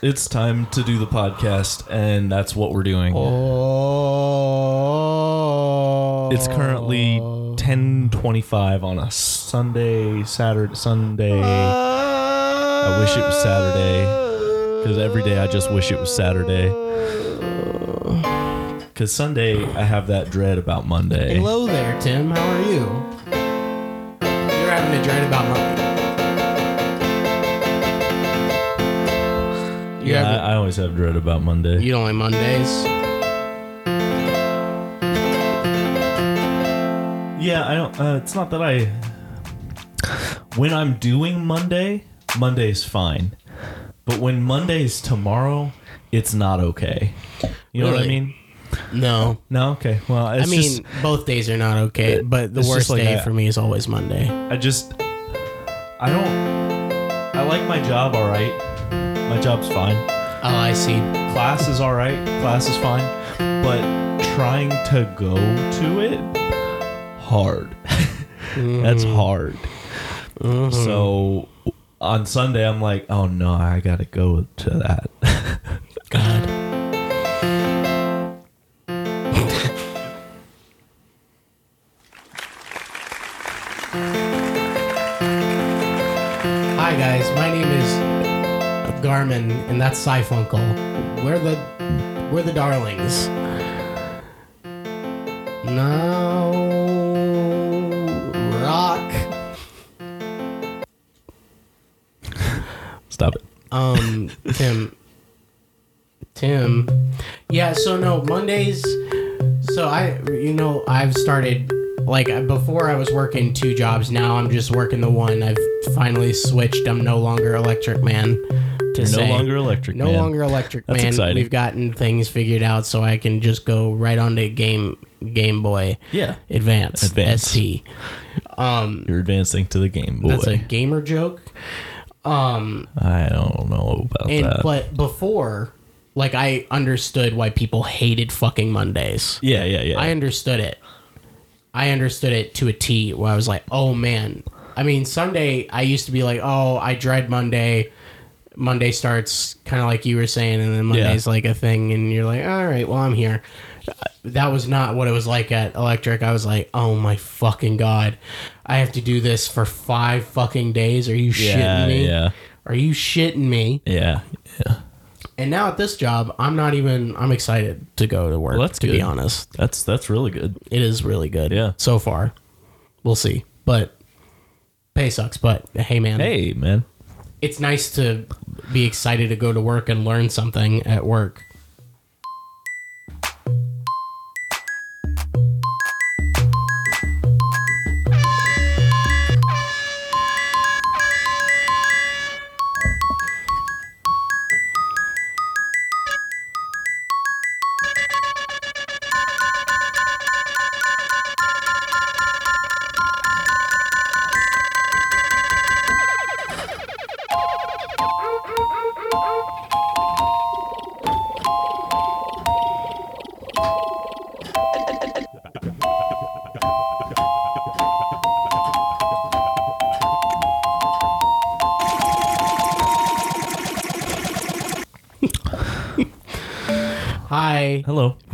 it's time to do the podcast, and that's what we're doing. Oh. It's currently 10:25 on a Sunday, Saturday, Sunday. I wish it was Saturday because every day I just wish it was Saturday. Because Sunday I have that dread about Monday. Hello there, Tim. How are you? You're having a dread about Monday. You, Yeah, have, I, I always have dread about Monday. you don't like Mondays? Yeah, I don't. Uh, it's not that I. When I'm doing Monday, Monday's fine, but when Monday's tomorrow, it's not okay. You know what I Really? mean? No. No. Okay. Well, I mean, just, both days are not okay, but the it's worst like day for me is always Monday. I just, I don't. I like my job. All right, my job's fine. Oh, I see. Class is all right. Class is fine, but trying to go to it, hard. That's mm-hmm. hard. Mm-hmm. So on Sunday, I'm like, oh no, I gotta go to that. God. And that's Cyfunkel. We're the we're the darlings. Now rock. Stop it. Um, Tim. Tim. Yeah, so no, Mondays. So I, you know, I've started, like, before I was working two jobs. Now I'm just working the one. I've finally switched. I'm no longer Electric Man. To no longer electric. No man. longer Electric That's Man. exciting. We've gotten things figured out so I can just go right onto Game Game Boy Yeah, Advance, Advance. ST. Um, you're advancing to the game boy. that's a gamer joke. Um, I don't know about And that. but before, like I understood why people hated fucking Mondays. yeah, yeah, yeah. I understood it. I understood it to a T. Where I was like, oh man. I mean, Sunday. I used to be like, oh, I dread Monday. Monday starts kind of like you were saying, and then Monday's like a thing, and you're like, all right, well, I'm here. Uh, that was not what it was like at Electric. I was like, oh my fucking god, I have to do this for five fucking days. Are you yeah, shitting me? yeah, Are you shitting me? yeah, yeah. And now at this job, I'm not even. I'm excited to go to work. Well, that's to be honest, That's that's really good. it is really good. Yeah. So far, we'll see. But pay sucks. But hey, man, Hey, man. It's nice to be excited to go to work and learn something at work.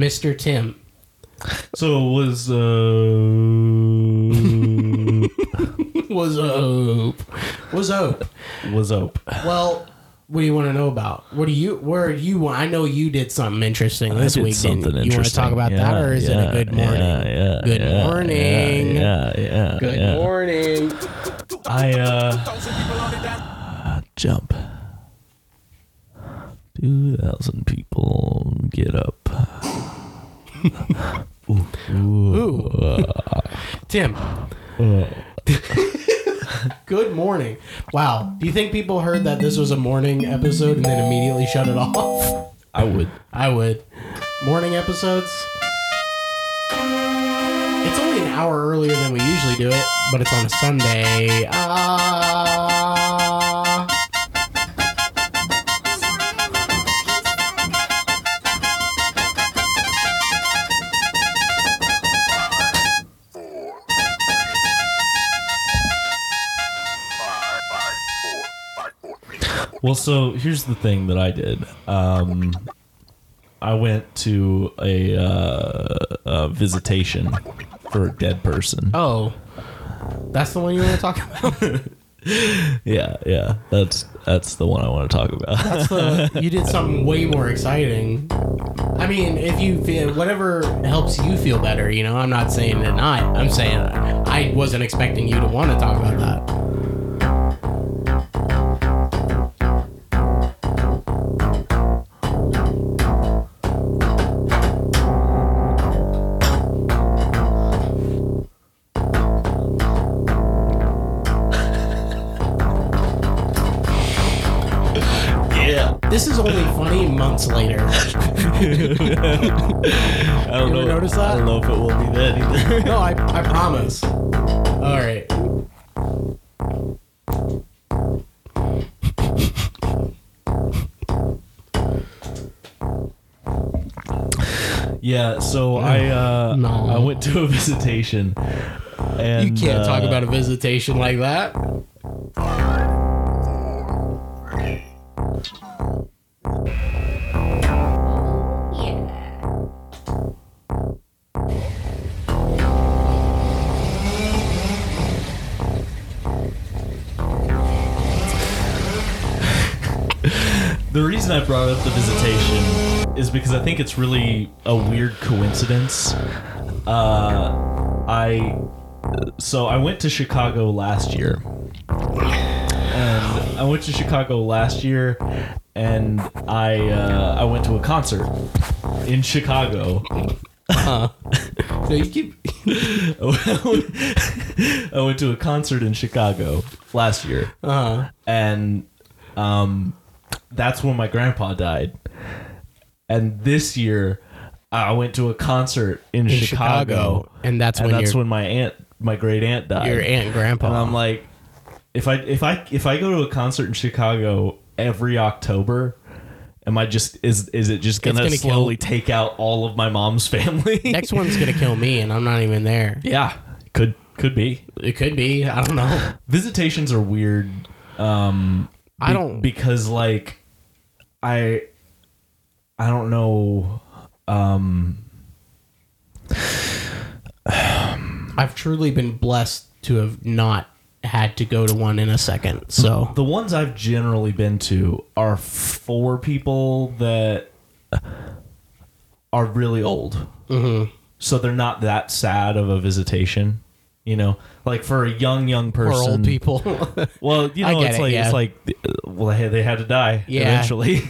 Mr. Tim. So was uh Was up? Was up? was up. Well, what do you want to know about? What do you? Where do you want? I know you did something interesting this I did week. didn't something you? You want to talk interesting. about that, or is it Yeah, a good morning? Yeah, yeah. Good yeah, morning. Yeah, yeah, yeah. Good yeah. morning. I uh jump. Two thousand people get up. ooh, ooh. Tim. Good morning. Wow. Do you think people heard that this was a morning episode and then immediately shut it off? I would. I would. Morning episodes. It's only an hour earlier than we usually do it, but it's on a Sunday. Ah. Well, so here's the thing that I did. Um, I went to a, uh, a visitation for a dead person. Oh, that's the one you want to talk about. Yeah, yeah. That's that's the one I want to talk about. That's the you did something way more exciting. I mean, if you feel whatever helps you feel better, you know. I'm not saying that not. I'm saying I wasn't expecting you to want to talk about that. Yeah. So I uh, No. I went to a visitation. And, You can't talk uh, about a visitation like that. The reason I brought up the visitation is because I think it's really a weird coincidence. Uh, I so I went to Chicago last year, and I went to Chicago last year, and I uh, I went to a concert in Chicago. Uh-huh. So you keep. Well I went to a concert in Chicago last year, Uh, huh. and um, that's when my grandpa died. And this year, I went to a concert in, in Chicago, Chicago, and that's and when that's when my aunt, my great aunt, died. your aunt grandpa. and I'm like, if I if I if I go to a concert in Chicago every October. Am I just is is it just gonna, gonna kill- slowly take out all of my mom's family? Next one's gonna kill me, and I'm not even there. yeah, could could be. It could be. I don't know. visitations are weird um I don't- because like i i don't know um I've truly been blessed to have not had to go to one in a second. So the ones i've generally been to are for people that are really old Mhm. so they're not that sad of a visitation you know like for a young young person for old people. well you know it's it, like yeah. it's like well they had, they had to die Yeah. eventually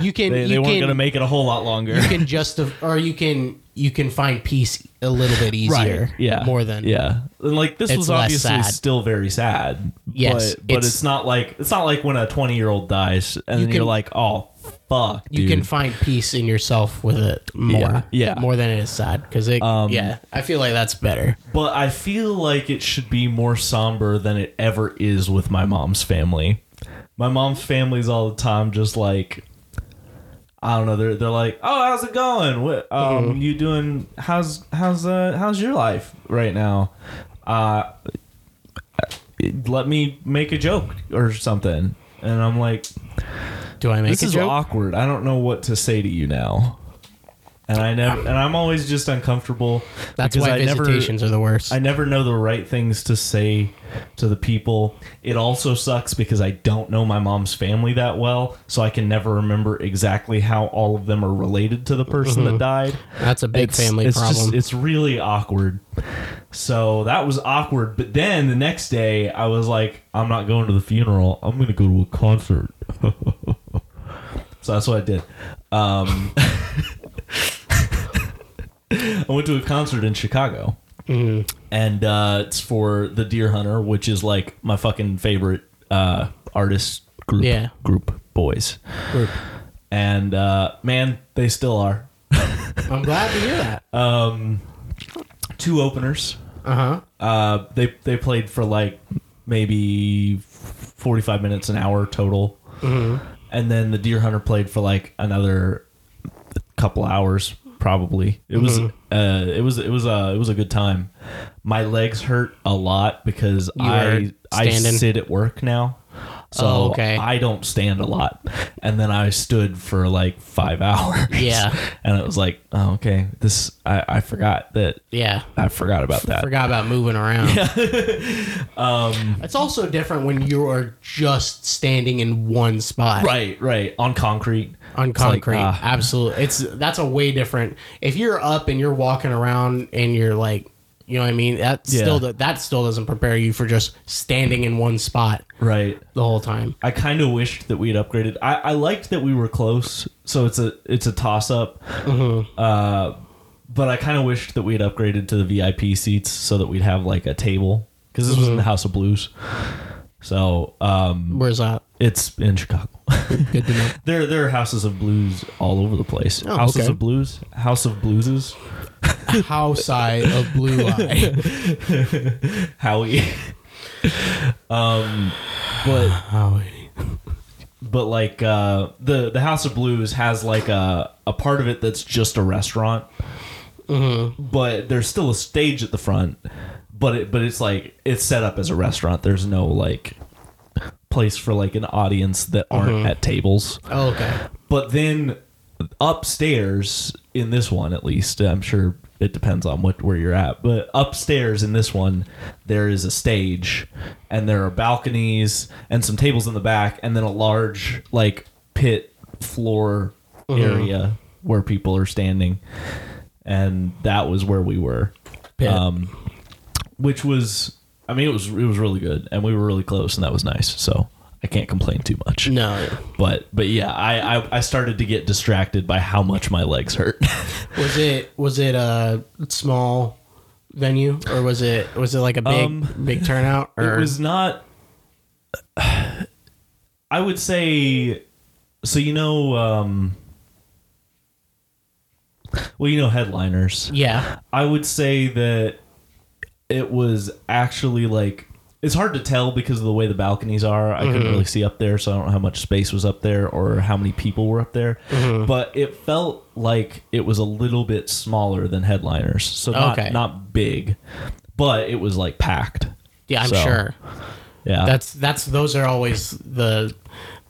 you can they, you they weren't can gonna make it a whole lot longer you can just or you can you can find peace a little bit easier. Yeah. More than yeah. And like this was obviously sad. still very sad. Yes, But, but it's, it's- not like it's not like when a twenty year old dies and You you're like, oh fuck. you dude. can find peace in yourself with it more. Yeah, yeah. More than it is sad because it. Um, yeah, I feel like that's better. But I feel like it should be more somber than it ever is with my mom's family. My mom's family's all the time just like I don't know. They're they're like, oh, how's it going? What um, Mm-hmm. you doing? How's how's uh how's your life right now? Uh, let me make a joke or something, and I'm like, Do I make this a is joke? awkward. I don't know what to say to you now, and I never and I'm always just uncomfortable. That's because why I never- visitations are the worst. I never know the right things to say to the people. It also sucks because I don't know my mom's family that well, so I can never remember exactly how all of them are related to the person that mm-hmm. died. that's a big It's- family it's problem. Just, it's really awkward. So that was awkward. But then the next day, I was like, I'm not going to the funeral. I'm going to go to a concert. so that's what I did. Um, I went to a concert in Chicago Mhm. and uh, it's for the Deer Hunter, which is like my fucking favorite uh, artist group. Yeah. group boys, Group. and uh, man, they still are. I'm glad to hear that. Um, two openers. Uh huh. Uh, they they played for like maybe forty five minutes, an hour total, and then the Deer Hunter played for like another couple hours probably. It was uh, it was it was a it was a good time. My legs hurt a lot because I I sit at work now. So Oh, okay. I don't stand a lot. And then I stood for like five hours. Yeah. And it was like, oh, okay, this, I, I forgot that, Yeah. I forgot about that. Forgot about moving around. um, it's also different when you are just standing in one spot Right, right. On concrete. on It's like, concrete. ah. Absolutely, it's that's a way different. If you're up and you're walking around and you're like, you know what I mean, that Yeah. still that still doesn't prepare you for just standing in one spot right. the whole time. I kind of wished that we had upgraded. I, I liked that we were close, so it's a it's a toss up. Uh, but I kind of wished that we had upgraded to the VIP seats so that we'd have like a table because this was in the House of Blues. So um, Where's that? it's in Chicago. Good to know. there there are houses of blues all over the place. Oh, houses okay. of blues, House of Blueses, House eye of blue eye. Howie. um, but Howie. but like uh, the the House of Blues has like a a part of it that's just a restaurant, but there's still a stage at the front. But it but it's like it's set up as a restaurant. There's no like place for like an audience that aren't at tables. Oh, okay. But then upstairs in this one, at least, I'm sure it depends on what where you're at. But upstairs in this one, there is a stage, and there are balconies and some tables in the back, and then a large like pit floor area where people are standing, and that was where we were. Pit. Um, which was, I mean, it was it was really good, and we were really close, and that was nice. So I can't complain too much. No. but but yeah I, I i started to get distracted by how much my legs hurt. Was it was it a small venue or was it was it like a big Um, big turnout or? it was not i would say so you know um well you know headliners. Yeah. I would say that it was actually like it's hard to tell because of the way the balconies are. I couldn't really see up there, so I don't know how much space was up there or how many people were up there. But it felt like it was a little bit smaller than headliners, so not Okay. not big, but it was like packed. yeah I'm So, sure Yeah, that's that's those are always the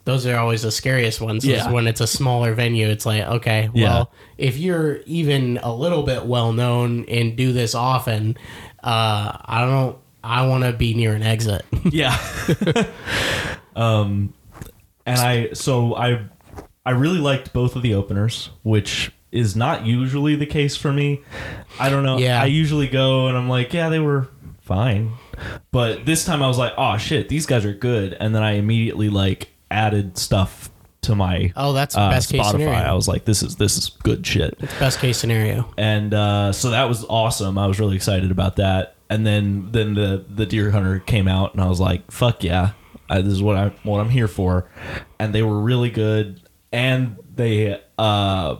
those are always the scariest ones Yeah. when it's a smaller venue it's like okay Yeah. well if you're even a little bit well known and do this often uh I don't I want to be near an exit yeah. um, and I so I I really liked both of the openers, which is not usually the case for me. I don't know. Yeah. I usually go and I'm like, yeah, they were fine, but this time I was like, oh shit, these guys are good, and then I immediately like added stuff to my oh that's uh, best case Spotify. I was like, this is this is good shit It's best case scenario and uh, so that was awesome. I was really excited about that. And then then the the deer hunter came out, and I was like, "Fuck yeah, I, this is what I what I'm here for." And they were really good, and they uh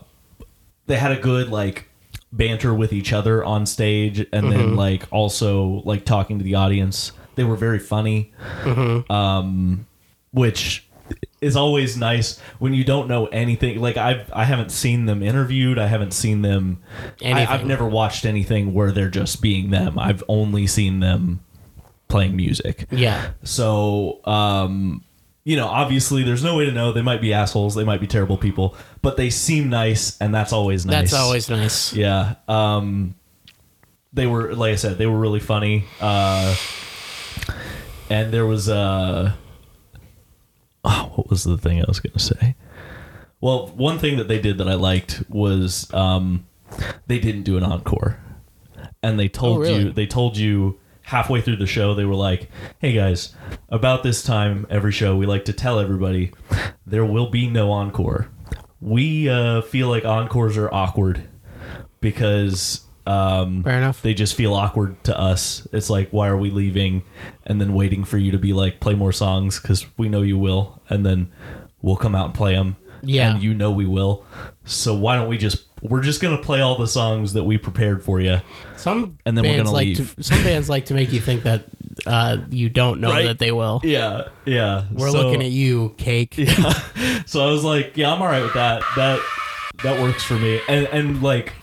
they had a good like banter with each other on stage, and then like also like talking to the audience. They were very funny, um, which is always nice when you don't know anything. Like I've I haven't seen them interviewed. I haven't seen them. I, I've never watched anything where they're just being them. I've only seen them playing music. yeah So, um, you know, obviously, there's no way to know. They might be assholes. They might be terrible people, but they seem nice, and that's always nice. that's always nice Yeah. Um, they were, like I said, they were really funny. Uh, and there was, uh, oh, what was the thing I was going to say? Well, one thing that they did that I liked was um, they didn't do an encore, and they told Oh, really? you they told you halfway through the show they were like, "Hey guys, about this time every show we like to tell everybody there will be no encore. We uh, feel like encores are awkward because." Um, fair enough they just feel awkward to us. It's like, why are we leaving and then waiting for you to be like, play more songs because we know you will, and then we'll come out and play them. Yeah. and you know we will. So why don't we just? We're just gonna play all the songs that we prepared for you. Some And then we're gonna like leave. To, some bands like to make you think that uh, you don't know Right. that they will. Yeah, yeah. We're So- looking at you, cake. Yeah. So I was like, yeah, I'm all right with that. That that works for me. And and like,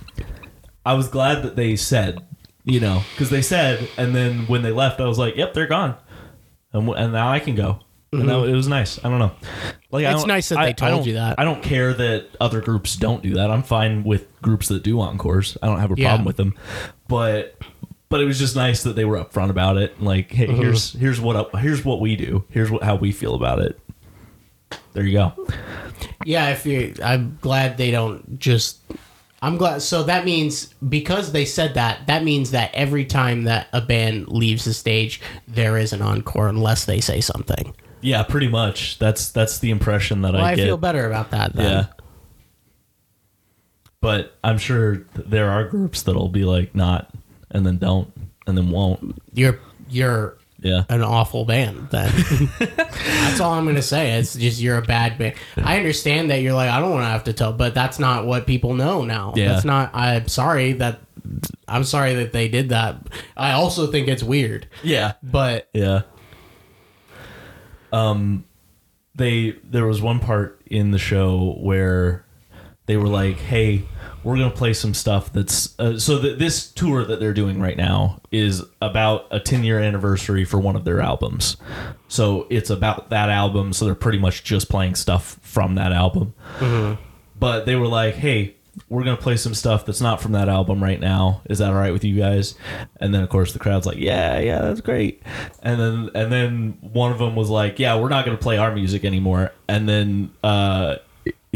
I was glad that they said, you know, because they said, and then when they left, I was like, yep, they're gone, and and now I can go. and that, it was nice. I don't know. Like It's don't- nice that I- they told you that. I don't care that other groups don't do that. I'm fine with groups that do encores. I don't have a Yeah. problem with them. But but it was just nice that they were upfront about it. Like, hey, Mm-hmm. here's here's what up, here's what we do. Here's what how we feel about it. There you go. Yeah, if you, I'm glad they don't just. I'm glad. So that means because they said that, that means that every time that a band leaves the stage, there is an encore unless they say something. Yeah, pretty much. That's that's the impression that Well, I I, get. I feel better about that. Then. Yeah. But I'm sure there are groups that'll be like not and then don't and then won't. you're you're Yeah. an awful band. Then that's all I'm gonna say. It's just you're a bad band. I understand that you're like I don't want to have to tell, but that's not what people know now. Yeah. That's not. I'm sorry that. I'm sorry that they did that. I also think it's weird, Yeah. but Yeah. Um they there was one part in the show where they were like, "Hey, we're going to play some stuff that's uh, so that this tour that they're doing right now is about a 10 year anniversary for one of their albums. So it's about that album, so they're pretty much just playing stuff from that album. But they were like, "Hey, we're gonna play some stuff that's not from that album right now. Is that all right with you guys?" And then of course the crowd's like, "Yeah, yeah, that's great." And then and then one of them was like, "Yeah, we're not gonna play our music anymore." And then uh,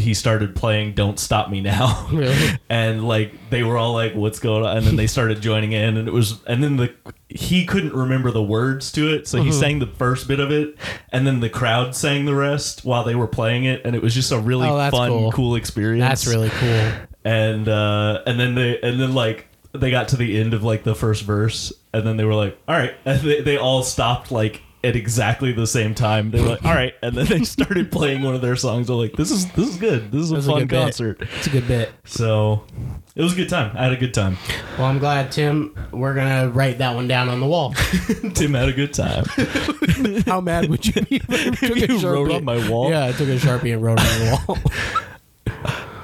he started playing "Don't Stop Me Now," Really? and like they were all like, "What's going on?" And then they started joining in, and it was and then the he couldn't remember the words to it, so Mm-hmm. he sang the first bit of it, and then the crowd sang the rest while they were playing it, and it was just a really Oh, fun, cool. cool experience that's really cool. and uh and then they and then like they got to the end of like the first verse and then they were like all right and they, they all stopped like at exactly the same time they were like all right and then they started playing one of their songs they're like this is this is good this is a fun good bit. concert It's a good bit. so it was a good time i had a good time Well, I'm glad, Tim. We're gonna write that one down on the wall. tim had a good time How mad would you be? if I took a You wrote on my wall? Yeah, I took a sharpie and wrote on the wall.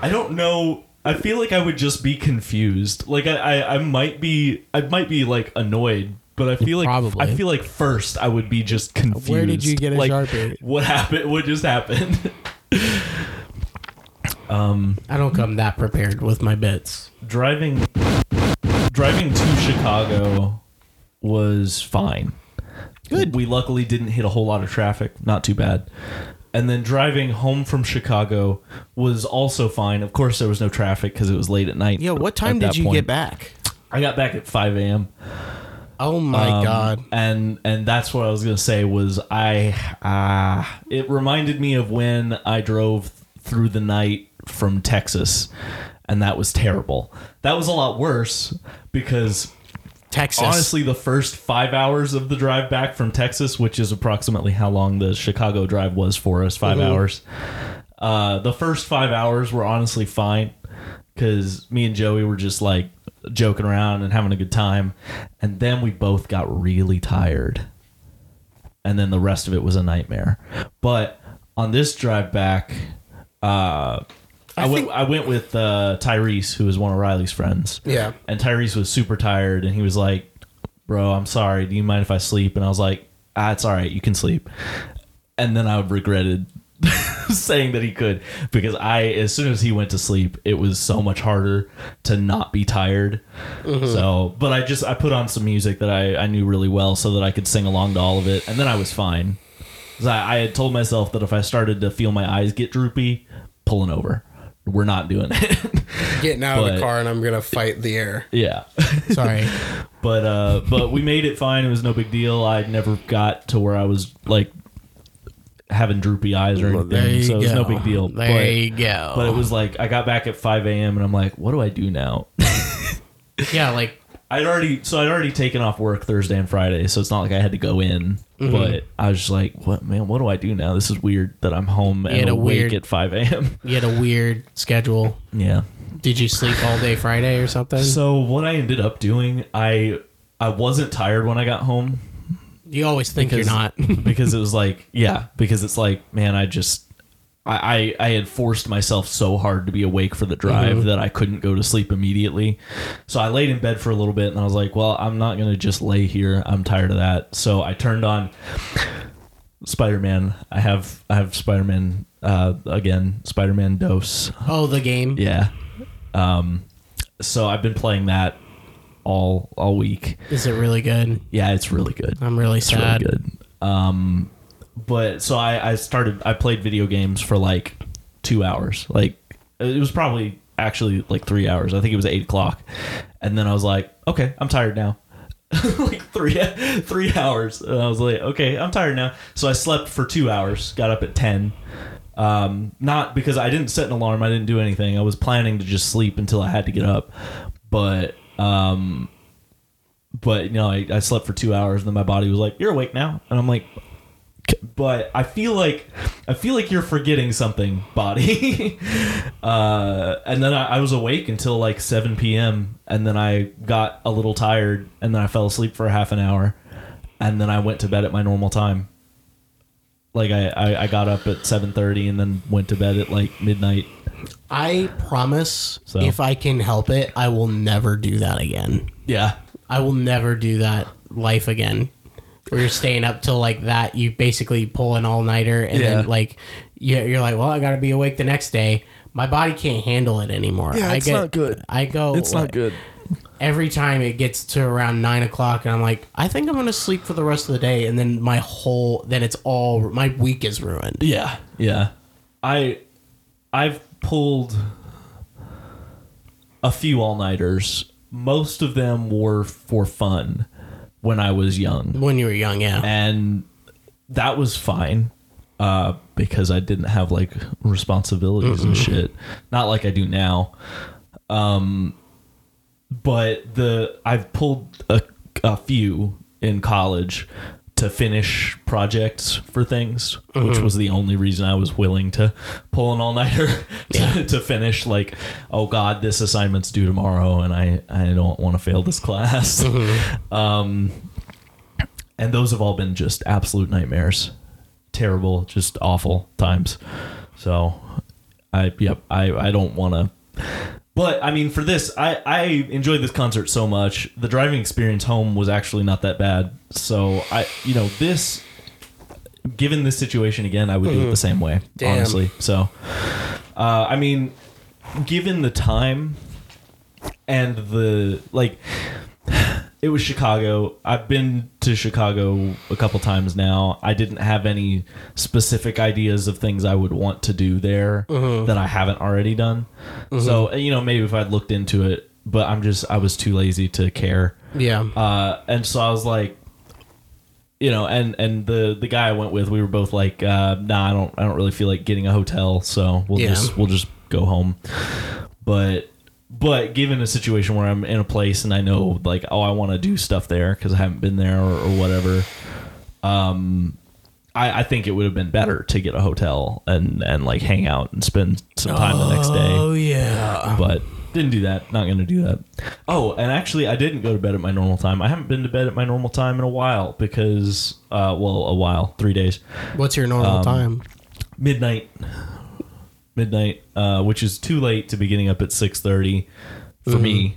i don't know i feel like i would just be confused like i i, I might be i might be like annoyed but I feel like Probably. I feel like first I would be just confused. Where did you get a like, Sharpie? What happened? What just happened? um, I don't come that prepared with my bits. driving driving to Chicago was fine. Good. We luckily didn't hit a whole lot of traffic, not too bad. And then driving home from Chicago was also fine. Of course, there was no traffic because it was late at night. Yeah. what time did you point. get back? I got back at five a.m. Oh my Um, god. And and that's what I was gonna say was I uh, it reminded me of when I drove through the night from Texas, and that was terrible. That was a lot worse because Texas. honestly, the first five hours of the drive back from Texas, which is approximately how long the Chicago drive was for us, 5 hours. Uh, the first five hours were honestly fine because me and Joey were just like joking around and having a good time, and then we both got really tired, and then the rest of it was a nightmare. But on this drive back, uh, I, went. think- I went with uh, Tyrese, who is one of Riley's friends. Yeah. And Tyrese was super tired, and he was like, "Bro, I'm sorry. Do you mind if I sleep?" And I was like, "Ah, it's all right. You can sleep." And then I regretted saying that he could because I, as soon as he went to sleep, it was so much harder to not be tired. So, but I just I put on some music that I I knew really well so that I could sing along to all of it, and then I was fine. I, I had told myself that if I started to feel my eyes get droopy, pulling over. We're not doing it. Getting out of the car and I'm gonna fight the air. yeah. Sorry. but uh but we made it fine it was no big deal i never got to where i was like having droopy eyes or anything so it was no big deal There but, you go. but it was like i got back at 5 a.m and i'm like what do i do now yeah, like i'd already so i'd already taken off work thursday and friday so it's not like i had to go in Mm-hmm. but i was just like what man what do i do now this is weird that i'm home and awake weird- at 5 a.m you had a weird schedule. yeah Did you sleep all day Friday or something? so what i ended up doing i i wasn't tired when i got home you always think you're not. because it was like yeah because it's like man i just I, I I had forced myself so hard to be awake for the drive that I couldn't go to sleep immediately. So I laid in bed for a little bit and I was like, well, I'm not going to just lay here. I'm tired of that. So I turned on Spider Man. I have I have Spider Man uh, again. Spider Man Dose. Oh, the game. Yeah. Um. So I've been playing that all all week. Is it really good? Yeah, it's really good. I'm really It's sad. really good. Um, but so I, I started. I played video games for like two hours. Like it was probably actually like three hours. I think it was eight o'clock, and then I was like, okay, I'm tired now. like three three hours, and I was like, okay, I'm tired now. So I slept for two hours. Got up at ten. Um, not because I didn't set an alarm. I didn't do anything. I was planning to just sleep until I had to get up, but um, but you know, I, I slept for two hours, and then my body was like, "You're awake now," and I'm like, "But I feel like I feel like you're forgetting something, body." uh, and then I, I was awake until like 7 p.m., and then I got a little tired, and then I fell asleep for a half an hour, and then I went to bed at my normal time. Like I, I, I got up at 7:30 and then went to bed at like midnight. I promise, So. if I can help it, I will never do that again. Yeah, I will never do that life again. Where you're staying up till like that, you basically pull an all nighter, and Yeah. then like you- you're like, well, I got to be awake the next day. My body can't handle it anymore. Yeah, I it's not good. I go. It's like, good. Every time it gets to around nine o'clock, and I'm like, I think I'm gonna sleep for the rest of the day, and then my whole, then it's all my week is ruined. Yeah, yeah. I I've pulled a few all nighters. Most of them were for fun when I was young, When you were young, yeah. and that was fine uh, because I didn't have like responsibilities and shit. Not like I do now. Um, but the I've pulled a, a few in college to finish projects for things, which was the only reason I was willing to pull an all nighter to, to finish. Like, oh god, this assignment's due tomorrow, and I I don't want to fail this class. um, and those have all been just absolute nightmares, terrible, just awful times. So, I yep, I I don't want to. But I mean, for this, I I enjoyed this concert so much. The driving experience home was actually not that bad. So I, you know, this, given this situation again, I would do it the same way. Damn. Honestly, so, uh, I mean, given the time and the like it was Chicago. I've been to Chicago a couple times now. I didn't have any specific ideas of things I would want to do there that I haven't already done. So, you know, maybe if I'd looked into it, but I'm just I was too lazy to care. yeah. Uh, and so I was like, you know, and and the the guy I went with, we were both like, uh, nah, I don't I don't really feel like getting a hotel, so we'll Yeah. just we'll just go home. But but given a situation where I'm in a place and I know like, oh, I want to do stuff there because I haven't been there or, or whatever. Um, I, I think it would have been better to get a hotel and and like hang out and spend some time the next day Oh yeah. but didn't do that. Not going to do that. Oh, and actually, I didn't go to bed at my normal time. I haven't been to bed at my normal time in a while because, uh, well, a while, three days, What's your Um, normal time? midnight, midnight, uh, which is too late to be getting up at six thirty for me,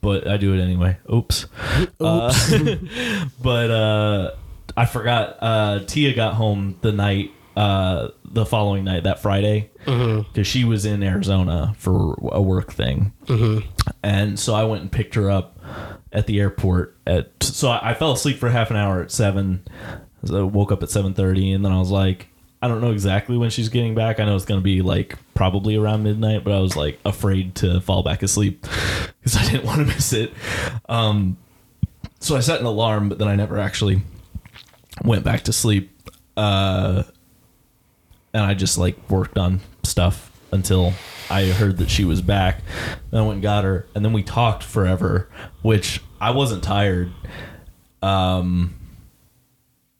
but I do it anyway. Oops. Oops. but uh, I forgot. Uh, Tia got home the night, uh, the following night, that Friday, because she was in Arizona for a work thing, and so I went and picked her up at the airport. At so I, I fell asleep for half an hour at seven. So I woke up at seven thirty, and then I was like. I don't know exactly when she's getting back. I know it's going to be like probably around midnight, but I was like afraid to fall back asleep because I didn't want to miss it. Um, so I set an alarm, but then I never actually went back to sleep. Uh, and I just like worked on stuff until I heard that she was back. Then I went and got her, and then we talked forever, which I wasn't tired. Um,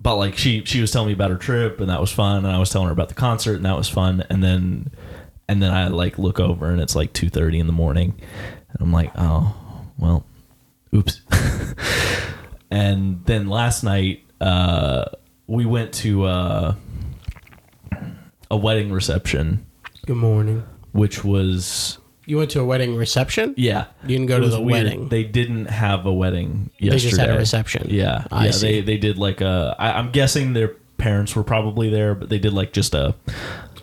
but like she she was telling me about her trip, and that was fun, and I was telling her about the concert, and that was fun, and then and then I like look over, and it's like two thirty in the morning, and I'm like, oh well, oops. and then last night uh, we went to uh, a wedding reception, Good morning. which was You went to a wedding reception? yeah. You didn't go to the weird. wedding. They didn't have a wedding yesterday. They just had a reception. Yeah, I yeah. see. They they did like a. I, I'm guessing their parents were probably there, but they did like just a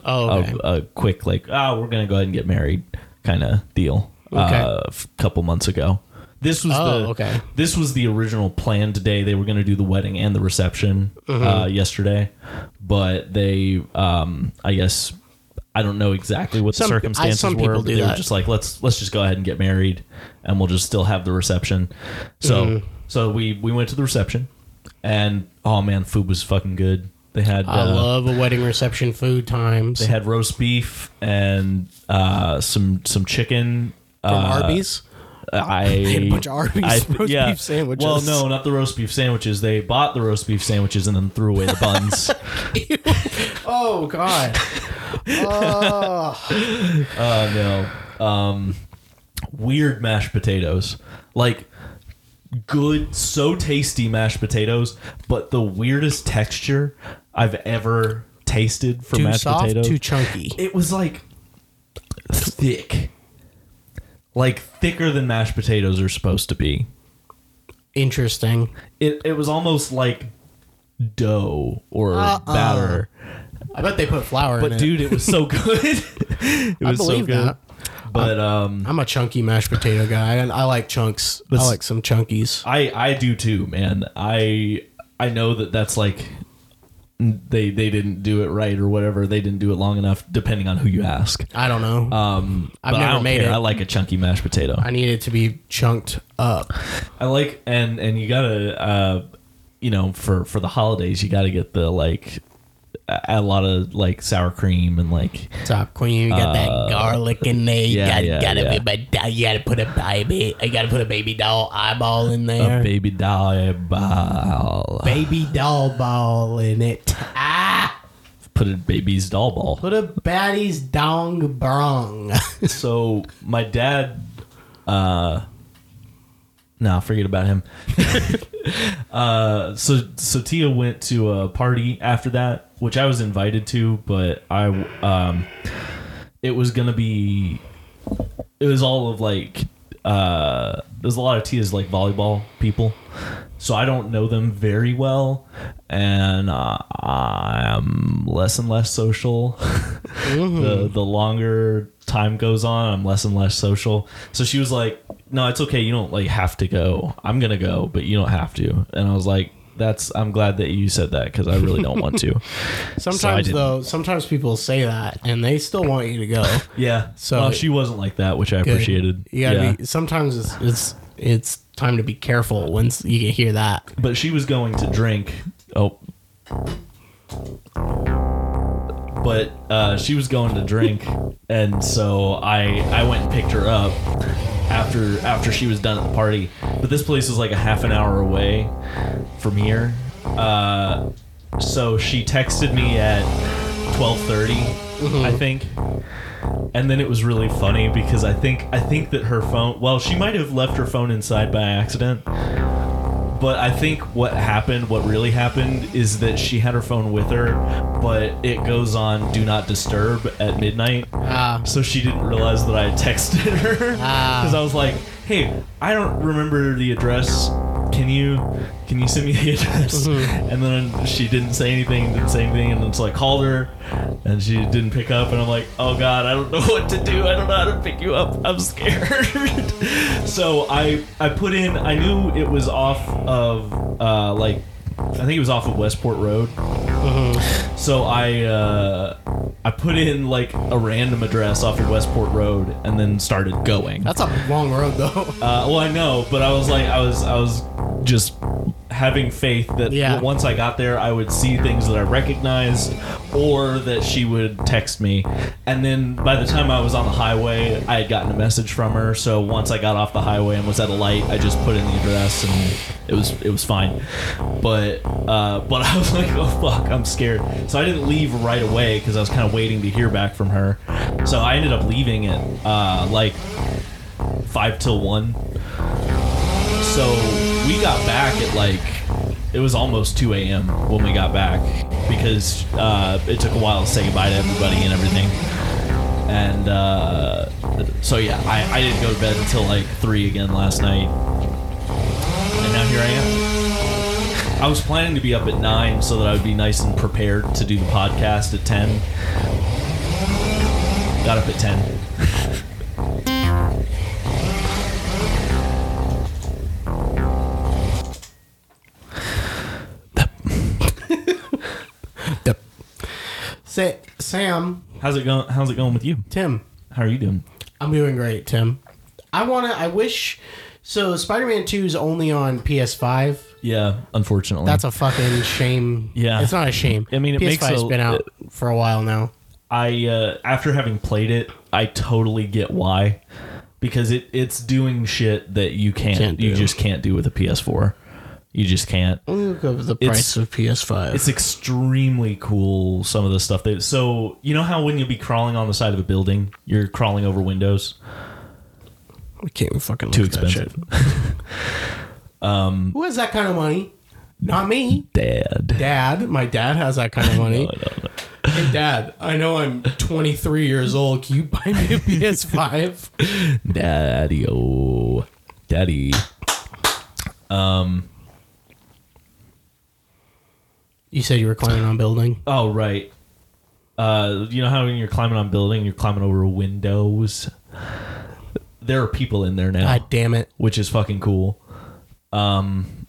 Oh, okay. a, a quick like, ah, we're gonna go ahead and get married kind of deal. Okay. Uh, a couple months ago. This was Oh, the okay. This was the original plan today. They were going to do the wedding and the reception Mm-hmm. uh, yesterday, but they, um, I guess, I don't know exactly what Some- the I- circumstances some were. people do they were just like, let's let's just go ahead and get married, and we'll just still have the reception. So Mm-hmm. so we we went to the reception, and oh man, food was fucking good. They had I uh, love a wedding reception food times. they had roast beef and uh, some some chicken From uh, Arby's. I had a bunch of Arby's roast beef sandwiches. Well, no, not the roast beef sandwiches. They bought the roast beef sandwiches and then threw away the buns. Oh God. oh. uh, no, um, weird mashed potatoes, like good, so tasty mashed potatoes, but the weirdest texture I've ever tasted for Too mashed soft, potatoes. too chunky. it was like thick, like thicker than mashed potatoes are supposed to be. Interesting. It it was almost like dough or Uh-uh. batter. I bet they put flour in it. But it. dude, it was so good. it was so believe good. that. But um, I'm a chunky mashed potato guy, and I like chunks. But I s- like some chunkies. I I do too, man. I I know that that's like they they didn't do it right or whatever. They didn't do it long enough, depending on who you ask. I don't know. Um, I've but I never don't made care. it. I like a chunky mashed potato. I need it to be chunked up. I like and and you gotta uh you know for for the holidays you gotta get the like a, a lot of like sour cream and like Top queen, you got that garlic in there. You Uh, yeah, got, yeah, gotta yeah. be. You gotta put a baby. You gotta put a baby doll eyeball in there. a baby doll eyeball. baby doll ball in it. Ah! Put a baby's doll ball. Put a baddie's dong brong. So my dad, uh, no, forget about him. uh, so so Tia went to a party after that, which I was invited to, but I um, it was gonna be, it was all of like, uh, there's a lot of Tia's like volleyball people, so I don't know them very well, and uh, I'm less and less social. the the longer time goes on, I'm less and less social. So she was like, "No, it's okay. You don't like have to go. I'm gonna go, but you don't have to." And I was like, "That's. I'm glad that you said that because I really don't want to." Sometimes didn't. though, sometimes people say that and they still want you to go. yeah. So- well, she wasn't like that, which I Good. appreciated. You gotta yeah. be. Sometimes it's it's it's time to be careful when you hear that. but she was going to drink. Oh. But uh, she was going to drink, and so I I went and picked her up after after she was done at the party. But this place is like a half an hour away from here. Uh, so she texted me at twelve I think. And then it was really funny because I think I think that her phone well, she might have left her phone inside by accident. But I think what happened, what really happened, is that she had her phone with her, but it goes on do not disturb at midnight. Ah. So she didn't realize that I had texted her Ah. because I was like, "Hey, I don't remember the address. Can you can you send me the address?" And then she didn't say anything, didn't say anything, and then so I called her, and she didn't pick up, and I'm like, "Oh God, I don't know what to do. I don't know how to pick you up. I'm scared." so I I put in. I knew it was off of uh, like I think it was off of Westport Road. So I uh, I put in like a random address off of Westport Road and then started going. That's a long road though. Uh, well, I know, but I was like, I was, I was just having faith that Yeah. once I got there, I would see things that I recognized, or that she would text me. And then by the time I was on the highway, I had gotten a message from her. So once I got off the highway and was at a light, I just put in the address, and it was, it was fine. But, uh, but I was like, oh fuck, I'm scared. So I didn't leave right away because I was kind of waiting to hear back from her. So I ended up leaving it, uh, like five till one. So we got back at like it was almost 2 a.m. when we got back because uh, it took a while to say goodbye to everybody and everything. And uh, so yeah, I, I didn't go to bed until like three again last night, and now here I am. I was planning to be up at nine so that I would be nice and prepared to do the podcast at ten. Got up at ten. Say, Sam, How's it going? How's it going with you? Tim, How are you doing? I'm doing great, Tim. I wanna. I wish. So Spider-Man Two is only on PS5. Yeah, unfortunately. That's a fucking shame. Yeah. it's not a shame. I mean, it makes PS5's a- been out for a while now. I uh, after having played it, I totally get why, because it it's doing shit that you can't, Can't you just can't do with a PS4. You just can't. Look the It's- price of PS5. It's extremely cool. Some of the stuff that so you know how when you'll be crawling on the side of a building, you're crawling over windows. I can't even fucking Too look that expensive. shit. Um, Who has that kind of money? Not me. Dad. Dad, my dad has that kind of money. Hey, Dad, I know I'm 23 years old. Can you buy me a PS5? Daddy, oh, daddy. You said you were climbing on building. Oh right. Uh, you know how when you're climbing on building, you're climbing over windows. There are people in there now. God damn it. which is fucking cool. Um,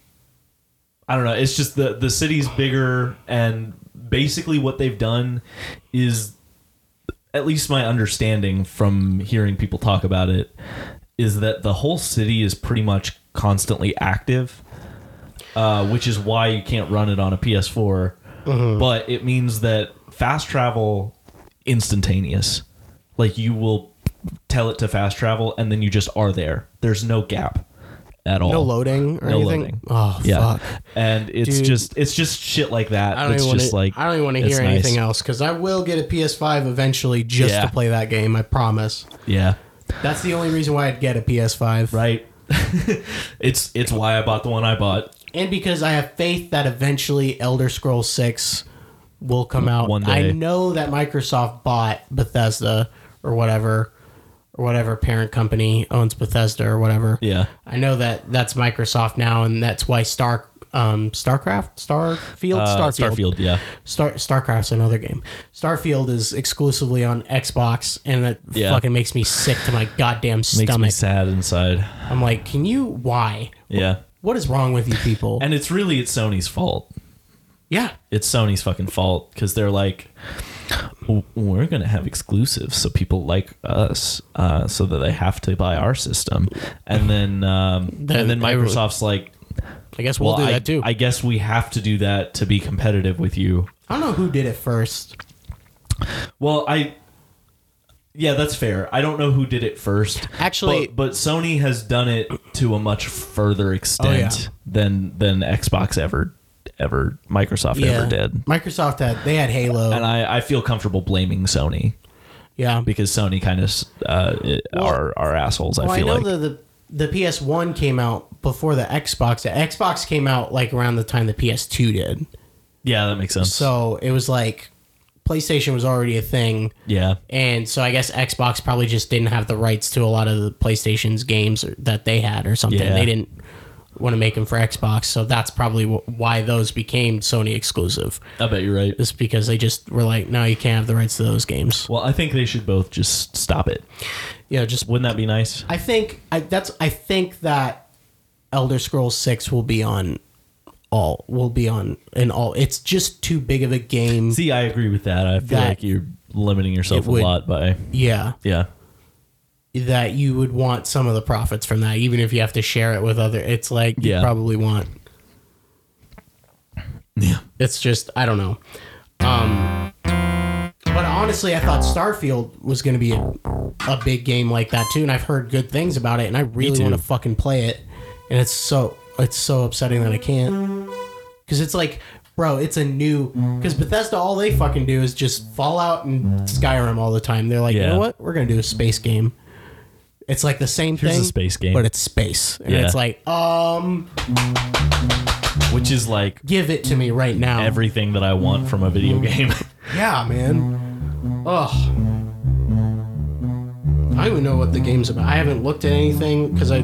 I don't know. It's just the the city's bigger, and basically what they've done is, at least my understanding from hearing people talk about it, is that the whole city is pretty much constantly active, uh, which is why you can't run it on a PS4. But it means that fast travel instantaneous. Like you will tell it to fast travel, and then you just are there. There's no gap at all. No loading or No anything? loading. Oh, Yeah, fuck. and it's Dude. just it's just shit like that. I don't It's even want just to. like I don't even want to hear nice. anything else because I will get a PS5 eventually just Yeah. to play that game. I promise. Yeah, That's the only reason why I'd get a PS5, right. it's it's why I bought the one I bought. And because I have faith that eventually Elder Scrolls Six will come out. One day. I know that Microsoft bought Bethesda or whatever, or whatever parent company owns Bethesda or whatever. Yeah, I know that that's Microsoft now, and that's why Star um Starcraft Starfield uh, Starfield Starfield. Yeah, Star Starcraft's another game. Starfield is exclusively on Xbox, and that Yeah. fucking makes me sick to my goddamn stomach. makes me sad inside. I'm like, can you? Why? Yeah, What is wrong with you people? and it's really it's Sony's fault. yeah, It's Sony's fucking fault because they're like, we're gonna have exclusives so people like us, uh, so that they have to buy our system, and then um, and then Microsoft's like, I guess we'll well, do I, that too. I, I guess we have to do that to be competitive with you. I don't know who did it first. Well, I. Yeah, that's fair. I don't know who did it first. Actually- but, but Sony has done it to a much further extent than than Xbox ever ever Microsoft Yeah, ever did. Microsoft had they had Halo. And I, I feel comfortable blaming Sony yeah, because Sony kind of uh, are are assholes. well, I I feel know like the, the the PS1 came out before the Xbox. The Xbox came out like around the time the PS2 did. yeah, that makes sense. So it was like PlayStation was already a thing. yeah, And so I guess Xbox probably just didn't have the rights to a lot of the PlayStation's games that they had or something. Yeah. They didn't want to make them for Xbox. So that's probably why those became Sony exclusive. I bet you're right. It's because they just were like, no, you can't have the rights to those games. Well, I think they should both just stop it. Yeah, just Wouldn't that be nice? I think I, that's I think that Elder Scrolls 6 will be on all will be on in all. It's just too big of a game. See, I agree with that. I feel That- like you're limiting yourself It a lot by yeah. yeah. that you would want some of the profits from that, even if you have to share it with other. It's like you probably want. Yeah. It's just I don't know. Um, but honestly, I thought Starfield was going to be a, a big game like that too, and I've heard good things about it, and I really want to fucking play it, and it's so it's so upsetting that I can't because it's like. Bro, it's a new because Bethesda. All they fucking do is just Fallout and Skyrim all the time. They're like, you Yeah. know what? We're gonna do a space game. It's like the same Here's thing, a space game. but it's space, and Yeah. it's like, um, Which is like give it to me right now. everything that I want from a video game. yeah, man. Ugh. I don't even know what the game's about. I haven't looked at anything because I.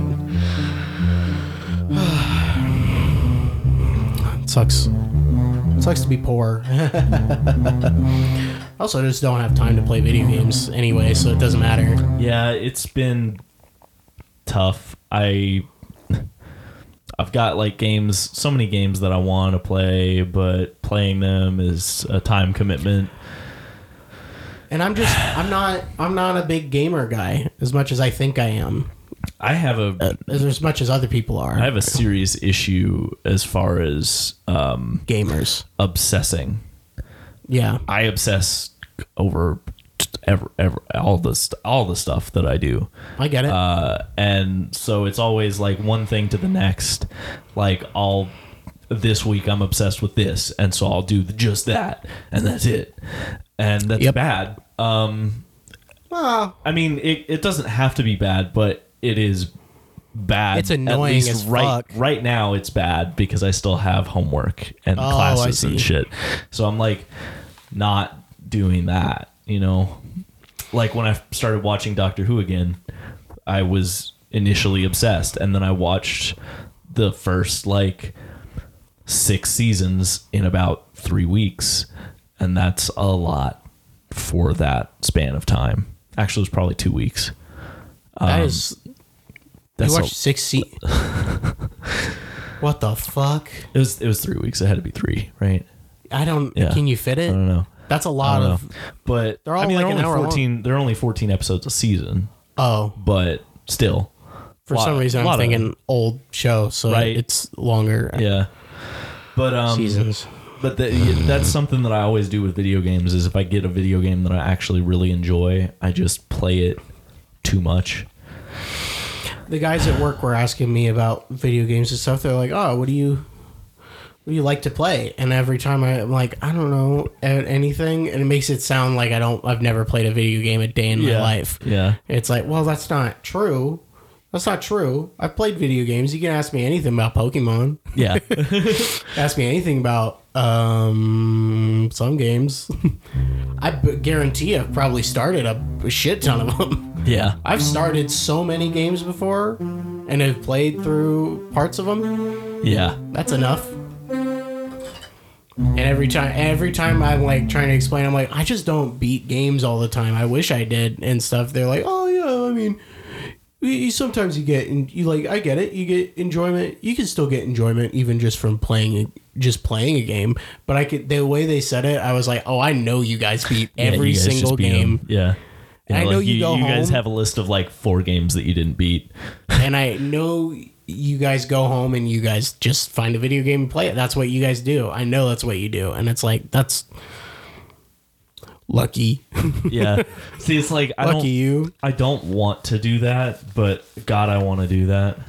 sucks. sucks to be poor. also, I just don't have time to play video games anyway, so it doesn't matter. Yeah, it's been tough. I I've got like games, so many games that I want to play, but playing them is a time commitment. And I'm just I'm not I'm not a big gamer guy as much as I think I am. I have a As, as much as other people are. I have a serious issue as far as um, gamers. obsessing. Yeah. I obsess over ever, ever all this all the stuff that I do. I get it. uh, and so it's always like one thing to the next. Like I'll this week I'm obsessed with this, and so I'll do just that, and that's it, and that's Yep. bad. Um, well, I mean, it, it doesn't have to be bad, but it is bad. It's At annoying least as right fuck. right now. It's bad because I still have homework and Oh, classes and shit. So I'm like not doing that. You know, like when I started watching Doctor Who again, I was initially obsessed, and then I watched the first like six seasons in about three weeks, and that's a lot for that span of time. Actually, it was probably two weeks. that um, is That's you a- watched six se- What the fuck? it was it was three weeks. It had to be three, right? I don't Yeah. can you fit it? I don't know. That's a lot of. But They're all I mean, like they're an only hour long. fourteen. They're only fourteen episodes a season, Oh, but still, for Lot- some reason I'm thinking old show, so Right. it's longer yeah. But um, seasons. But the, that's something that I always do with video games is if I get a video game that I actually really enjoy, I just play it too much. The guys at work were asking me about video games and stuff. They're like, "Oh, what do you what do you like to play?" And every time I, I'm like, "I don't know a- anything," and it makes it sound like I don't. I've never played a video game a day in my life. Yeah. It's like, well, that's not true. That's not true. I've played video games. You can ask me anything about Pokemon. Yeah. Ask me anything about um some games. I b- guarantee I've probably started a shit ton of them. Yeah. I've started so many games before and have played through parts of them. Yeah. That's enough. And every time, every time I'm like trying to explain, I'm like, I just don't beat games all the time. I wish I did and stuff. They're like, oh yeah, I mean, you- sometimes you get, and you like, I get it. You get enjoyment. You can still get enjoyment even just from playing, just playing a game. But I could, the way they said it, I was like, oh, I know you guys beat every guys just single beat 'em. game. I know you go You guys home- have a list of like four games that you didn't beat. and I know you guys go home and you guys just find a video game and play it. That's what you guys do. I know that's what you do, and it's like that's lucky, Yeah. See, it's like I lucky you. I don't want to do that, but God, I want to do that.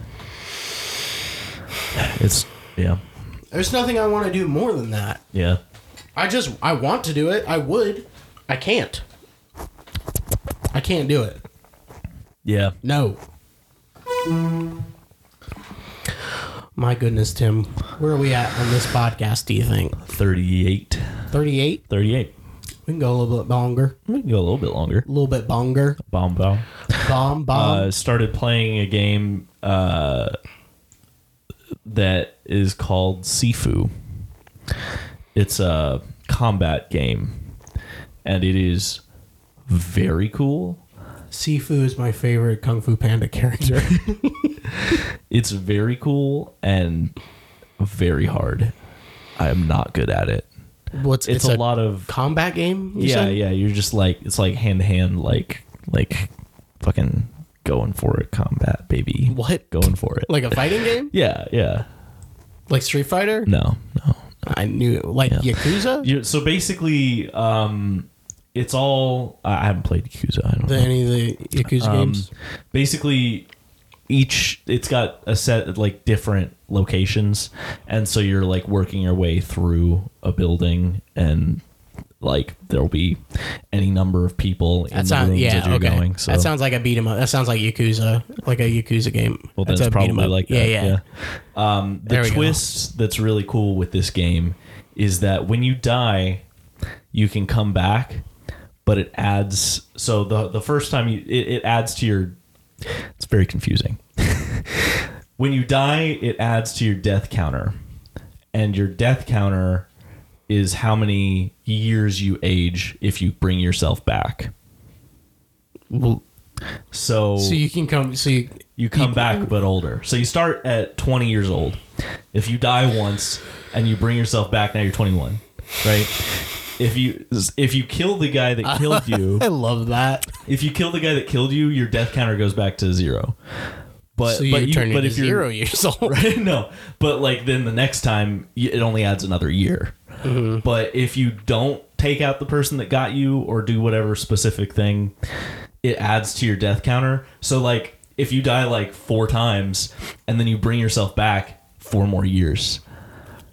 It's yeah, There's nothing I want to do more than that. yeah. I just I want to do it. I would. I can't. I can't do it. Yeah. No. My goodness, Tim, where are we at on this podcast? Do you think 38. thirty-eight? 38. We can go a little bit longer, We can go a little bit longer. a little bit longer. Bomb bomb. Bomb, bomb. Uh, started playing a game uh, that is called Sifu. It's a combat game, and it is very cool. Sifu is my favorite Kung Fu Panda character. It's very cool and very hard. I am not good at it. What's It's, a, lot of combat game? you yeah, said? yeah. You're just like it's like hand to hand, like like fucking going for it, combat, baby. What? Going for it? Like a fighting game? Yeah, yeah. Like Street Fighter? No, no. I knew it. Like Yeah. Yakuza? You, so basically, um, it's all. I haven't played Yakuza. I don't The, know. any of the Yakuza Um, games? basically, each it's got a set of like different locations, and so you're like working your way through a building, and like there'll be any number of people in That the sounds rooms yeah that you're okay. going. So That sounds like a beat 'em up. That sounds like Yakuza, like a Yakuza game. Well, that's, 'em probably like yeah, that. yeah, Yeah. Um, the we go. twist that's really cool with this game is that when you die, you can come back, but it adds. So the the first time you it, it adds to your. It's very confusing. when you die, it adds to your death counter, and your death counter is how many years you age if you bring yourself back. Well, So, so you can come. So you, you come back but older. So you start at 20 years old. If you die once and you bring yourself back, now you're 21, right? If you if you kill the guy that killed you, I love that. if you kill the guy that killed you, your death counter goes back to zero. But So you but turn but if you're zero years old. right? No, but like then the next time it only adds another year. Mm-hmm. But if you don't take out the person that got you or do whatever specific thing, it adds to your death counter. So like if you die like four times and then you bring yourself back four more years,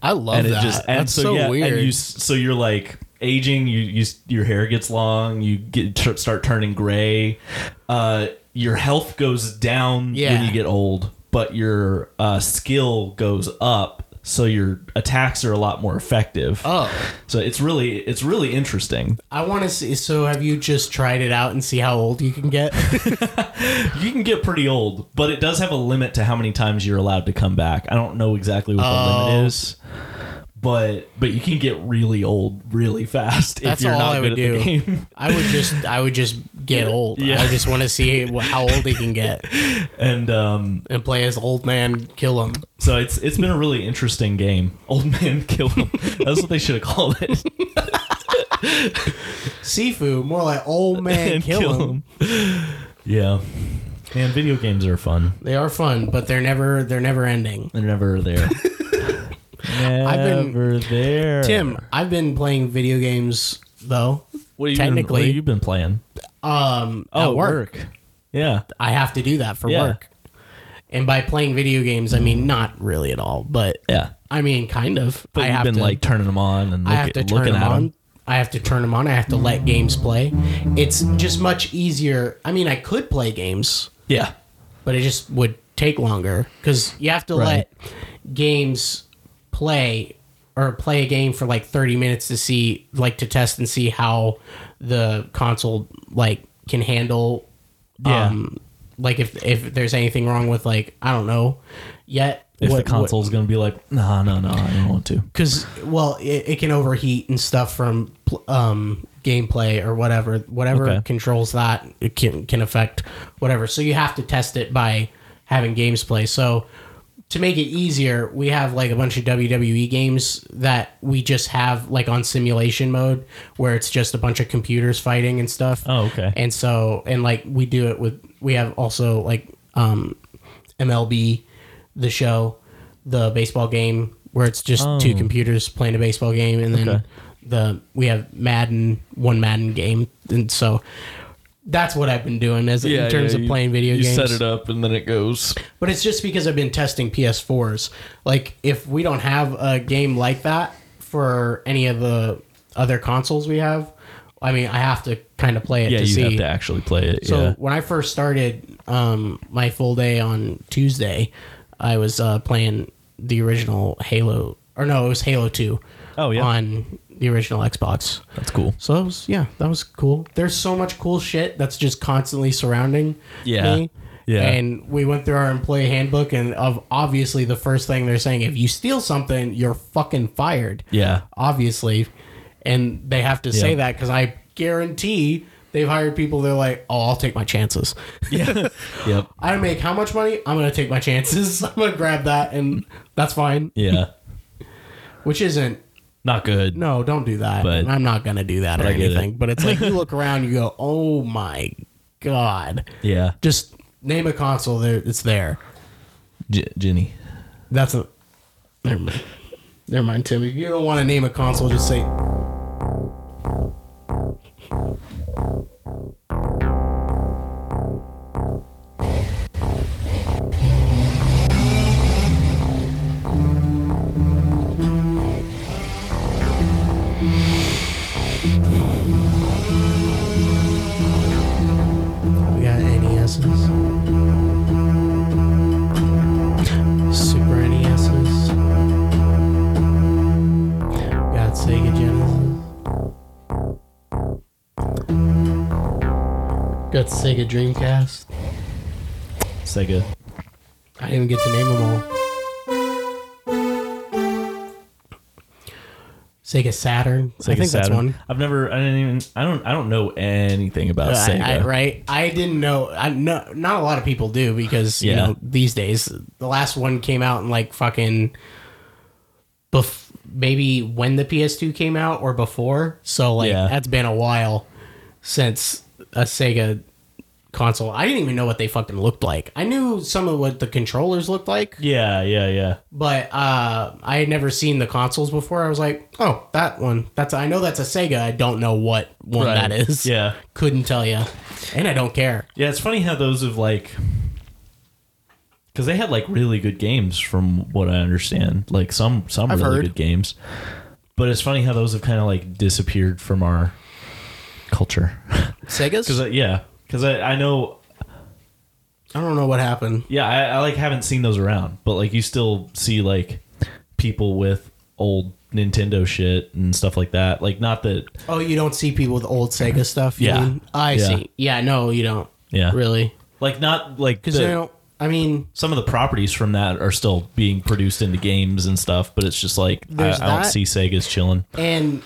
I love and it that. just and That's so, so, yeah, weird. and you so you're like aging. You you your hair gets long. You get tr- start turning gray. Uh, your health goes down when you get old, but your uh, skill goes up. So your attacks are a lot more effective. oh, So it's really it's really interesting. I want to see. So have you just tried it out and see how old you can get? You can get pretty old, but it does have a limit to how many times you're allowed to come back. I don't know exactly what the Oh. limit is, but but you can get really old really fast That's if you're all not I good would at the do. game. I would just, I would just get old. Yeah. I just want to see wh- how old he can get and um, and play as old man, kill him. so it's it's been a really interesting game. Old man kill him. That's what they should have called it. Sifu, more like old man, And kill, him. Yeah, man, video games are fun. They are fun, but they're never, they're never ending. They're never there. Never been- there. Tim, I've been playing video games though. what have you technically- been, what have you been playing? Um, Oh, at work. Yeah. I have to do that for Yeah. work. And by playing video games, I mean not really at all, but Yeah. I mean kind of. But I you've have been to, like turning them on and I have to turn looking them at on. them. I have to turn them on. I have to let games play. It's just much easier. I mean, I could play games, Yeah. but it just would take longer because you have to Right. let games play or play a game for like 30 minutes to see like to test and see how the console like can handle Yeah. um like if if there's anything wrong with like I don't know yet If what- the console's going to be like, no, no, no, I don't want to. because well it, it can overheat and stuff from um gameplay or whatever whatever Okay. controls that it can can affect whatever so you have to test it by having games play so to make it easier we have like a bunch of WWE games that we just have like on simulation mode where it's just a bunch of computers fighting and stuff Oh, okay. and so and like we do it with we have also like um MLB the show the baseball game where it's just two computers playing a baseball game and then Okay. the we have Madden one Madden game and so that's what I've been doing as in terms of playing video games You set it up and then it goes. but it's just because I've been testing PS4s. Like, if we don't have a game like that for any of the other consoles we have, I mean, I have to kind of play it Yeah, to you see. have to actually play it. so yeah. when I first started um, my full day on Tuesday, I was uh, playing the original Halo, or no, it was Halo Two. Oh, yeah. on the original Xbox. That's cool. So that was yeah, that was cool. There's so much cool shit that's just constantly surrounding Yeah. me. Yeah. And we went through our employee handbook, and of obviously the first thing they're saying, if you steal something, you're fucking fired. Yeah. Obviously, and they have to say that because I guarantee they've hired people. They're like, oh, I'll take my chances. Yeah. yep. I make how much money? I'm gonna take my chances. I'm gonna grab that, and that's fine. Yeah. Which isn't Not good. no, don't do that. But- I'm not gonna do that or I get it. anything. But it's like you look around, you go, "Oh my god!" Yeah. Just name a console. There, it's there. J- Ginny. That's a. Never mind. Never mind, Tim. If you don't want to name a console, just say. Got Sega Dreamcast. Sega. I didn't even get to name them all. Sega Saturn. I Sega think that's one. I've never. I didn't even. I don't. I don't know anything about uh, I, Sega. I, right? I didn't know. I no, not a lot of people do because you know these days the last one came out in like fucking, bef- maybe when the PS2 came out or before. So like Yeah. that's been a while since a Sega console. I didn't even know what they fucking looked like. I knew some of what the controllers looked like, Yeah, yeah, yeah. but uh, I had never seen the consoles before. I was like, oh, that one. That's I know that's a Sega. I don't know what one Right. that is. Yeah. couldn't tell you, and I don't care. Yeah, it's funny how those have like because they had like really good games from what I understand. Like some some I've really heard. good games, but it's funny how those have kind of like disappeared from our culture. Sega's. Because yeah, because I, I know I don't know what happened. yeah I, I like haven't seen those around, but like you still see like people with old Nintendo shit and stuff like that. Like not that Oh, you don't see people with old Sega stuff. you Yeah. mean? I Yeah. see. Yeah, no, you don't. yeah Really, like not like because the- you don't. I mean, some of the properties from that are still being produced into games and stuff, but it's just like I, There's I don't that. see Sega's chilling. and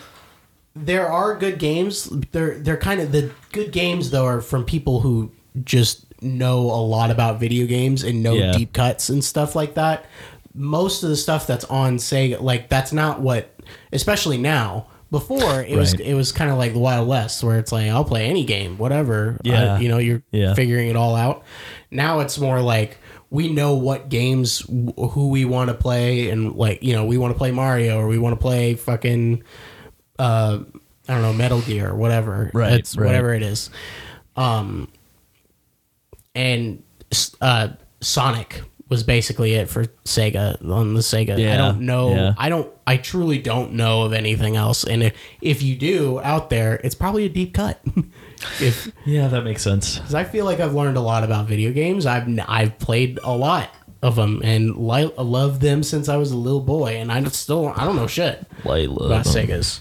there are good games. They're they're kind of the good games though are from people who just know a lot about video games and know Yeah. deep cuts and stuff like that. Most of the stuff that's on Sega, like that's not what, especially now. Before it was it was kind of like the Wild West, where it's like I'll play any game, whatever. Yeah. I- you know, you're Yeah. figuring it all out. Now it's more like we know what games who we want to play and like you know we want to play Mario or we want to play fucking uh I don't know Metal Gear or whatever. Right, It's right. whatever it is. Um and uh Sonic was basically it for Sega on the Sega. Yeah, I don't know. yeah. I don't. I truly don't know of anything else. And if if you do out there, it's probably a deep cut. if Yeah, that makes sense. because I feel like I've learned a lot about video games. I've I've played a lot of them and li- loved them since I was a little boy, and I still I don't know shit Layla. about Segas.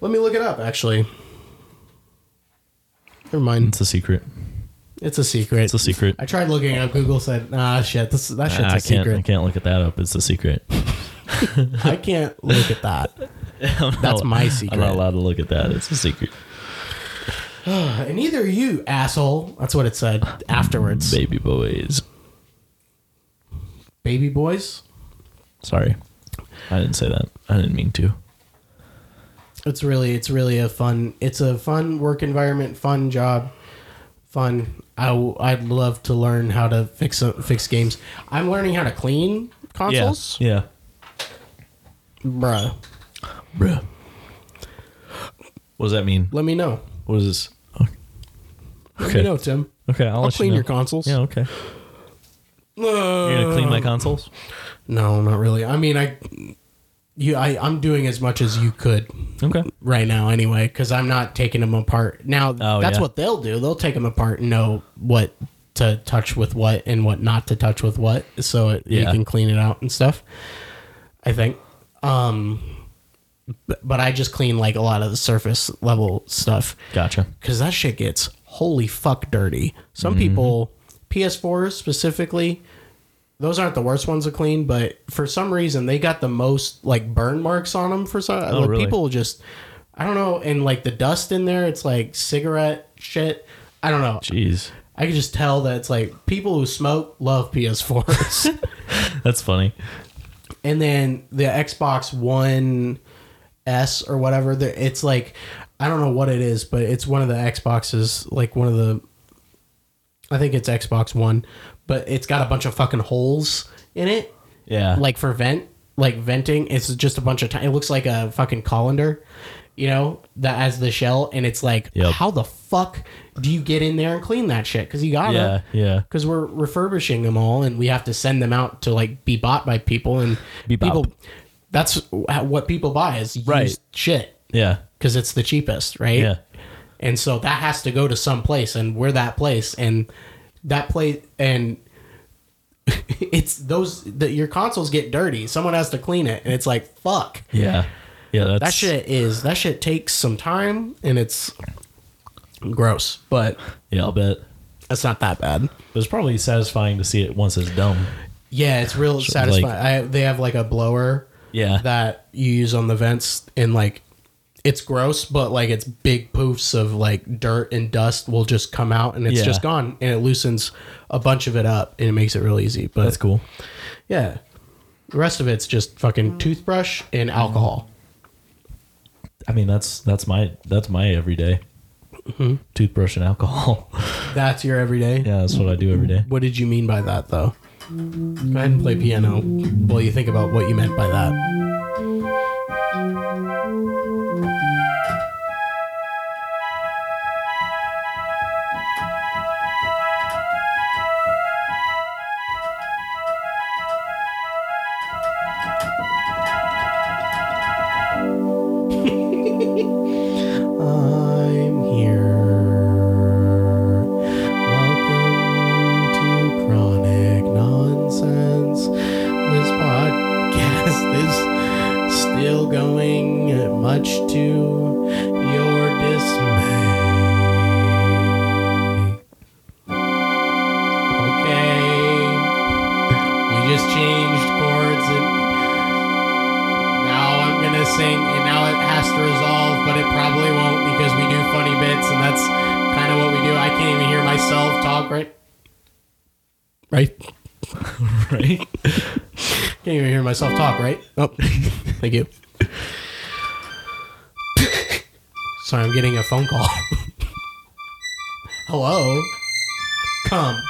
Let me look it up. Actually, never mind. It's a secret. It's a secret. It's a secret. I tried looking up. Google said, "Ah, shit. This that shit's a I can't. I can't look at that up. It's a secret. I can't look at that." That's my secret. I'm not allowed to look at that. It's a secret. And neither you, asshole. That's what it said afterwards. Baby boys. Baby boys. Sorry, I didn't say that. I didn't mean to. It's really, it's really a fun. It's a fun work environment, fun job, fun. I w- I'd love to learn how to fix uh, fix games. I'm learning how to clean consoles, Yeah. bruh. Bruh. What does that mean? Let me know. What is this? Let Okay. me know, Tim. Okay, I'll, I'll let clean you know. your consoles. Yeah, okay. You're gonna clean my consoles? No, not really. I mean, I, you, I, I'm doing as much as you could Okay. right now, anyway, because I'm not taking them apart. Now, Oh, that's yeah. what they'll do. They'll take them apart and know what to touch with what and what not to touch with what, so it, you can clean it out and stuff. I think. Um, but, but I just clean like a lot of the surface level stuff Gotcha. because that shit gets holy fuck dirty. Some Mm-hmm. people, PS4s specifically, those aren't the worst ones to clean, but for some reason they got the most like burn marks on them. For some, oh, like, Oh, really? people just, I don't know, and like the dust in there, it's like cigarette shit. I don't know. Jeez. I can just tell that it's like people who smoke love PS4s. That's funny. and then the Xbox One S or whatever, it's like I don't know what it is, but it's one of the Xboxes, like one of the. I think it's Xbox One, but it's got a bunch of fucking holes in it, Yeah. like for vent, like venting. It's just a bunch of. T- it looks like a fucking colander, you know, that as the shell, and it's like, Yep. how the fuck do you get in there and clean that shit? Because you gotta yeah, yeah. because we're refurbishing them all and we have to send them out to like be bought by people and Be people that's what people buy is used Right. shit Yeah. because it's the cheapest right Yeah. and so that has to go to some place and we're that place and that play and it's those that your consoles get dirty someone has to clean it and it's like fuck Yeah. Yeah, that's that shit is that shit takes some time and it's gross but Yeah, I'll bet. it's not that bad But it's probably satisfying to see it once it's done. Yeah, it's real satisfying. like- I, they have like a blower Yeah. that you use on the vents and like it's gross, but like it's big poofs of like dirt and dust will just come out and it's Yeah. just gone and it loosens a bunch of it up and it makes it real easy. But That's cool. yeah. The rest of it's just fucking toothbrush and alcohol. I mean, that's that's my that's my everyday Mm-hmm. toothbrush and alcohol. That's your everyday. yeah, that's what I do every day. What did you mean by that though? Go ahead and play piano while you think about what you meant by that. Myself talk, right? Oh, thank you. Sorry, I'm getting a phone call. Hello? Come.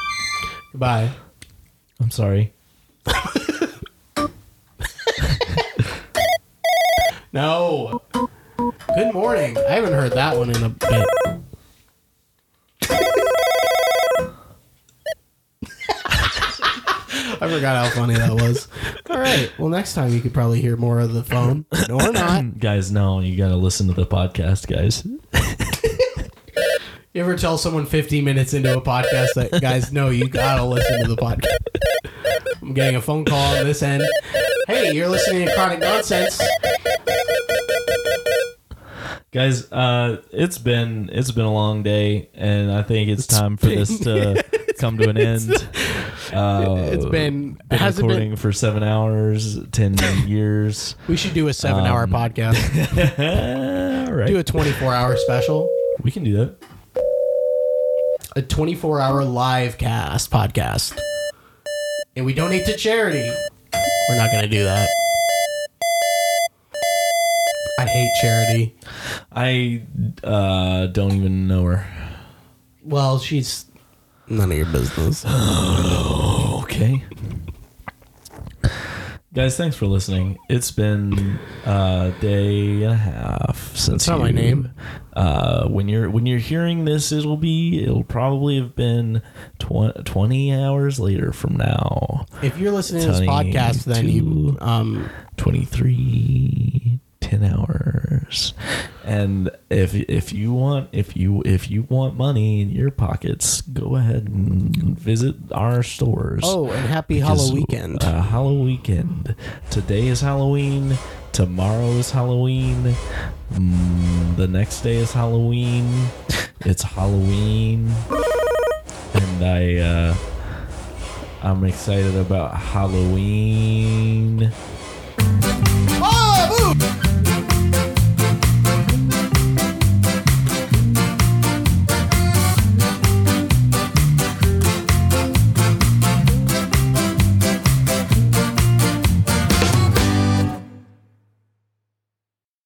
Goodbye. I'm sorry. No. Good morning. I haven't heard that one in a bit. I forgot how funny that was. All right. Well, next time you could probably hear more of the phone. No or not. guys, no, you got to listen to the podcast, guys. You ever tell someone 15 minutes into a podcast that, guys, no, you gotta listen to the podcast? I'm getting a phone call on this end. Hey, you're listening to Chronic Nonsense. Guys, uh, it's been it's been a long day, and I think it's time for this to come to an end. Uh, It's been, been has recording been, for seven hours, ten years. we should do a seven hour Um, podcast. All right, Do a 24 hour special. we can do that. a 24 hour live cast podcast. And we donate to charity. We're not going to do that. I hate charity. I uh, don't even know her. Well, she's none of your business. Okay. Guys, thanks for listening. It's been a day and a half since That's not my name. Uh, when you're when you're hearing this, it'll be it'll probably have been tw- twenty hours later from now. If you're listening to this podcast, then you um 23 10 hours. And if if you want if you if you want money in your pockets go ahead and visit our stores. Oh, and happy Halloween weekend. uh, Halloween. Weekend today is halloween. Tomorrow is halloween. Mm, the next day is halloween. It's halloween. And i uh i'm excited about halloween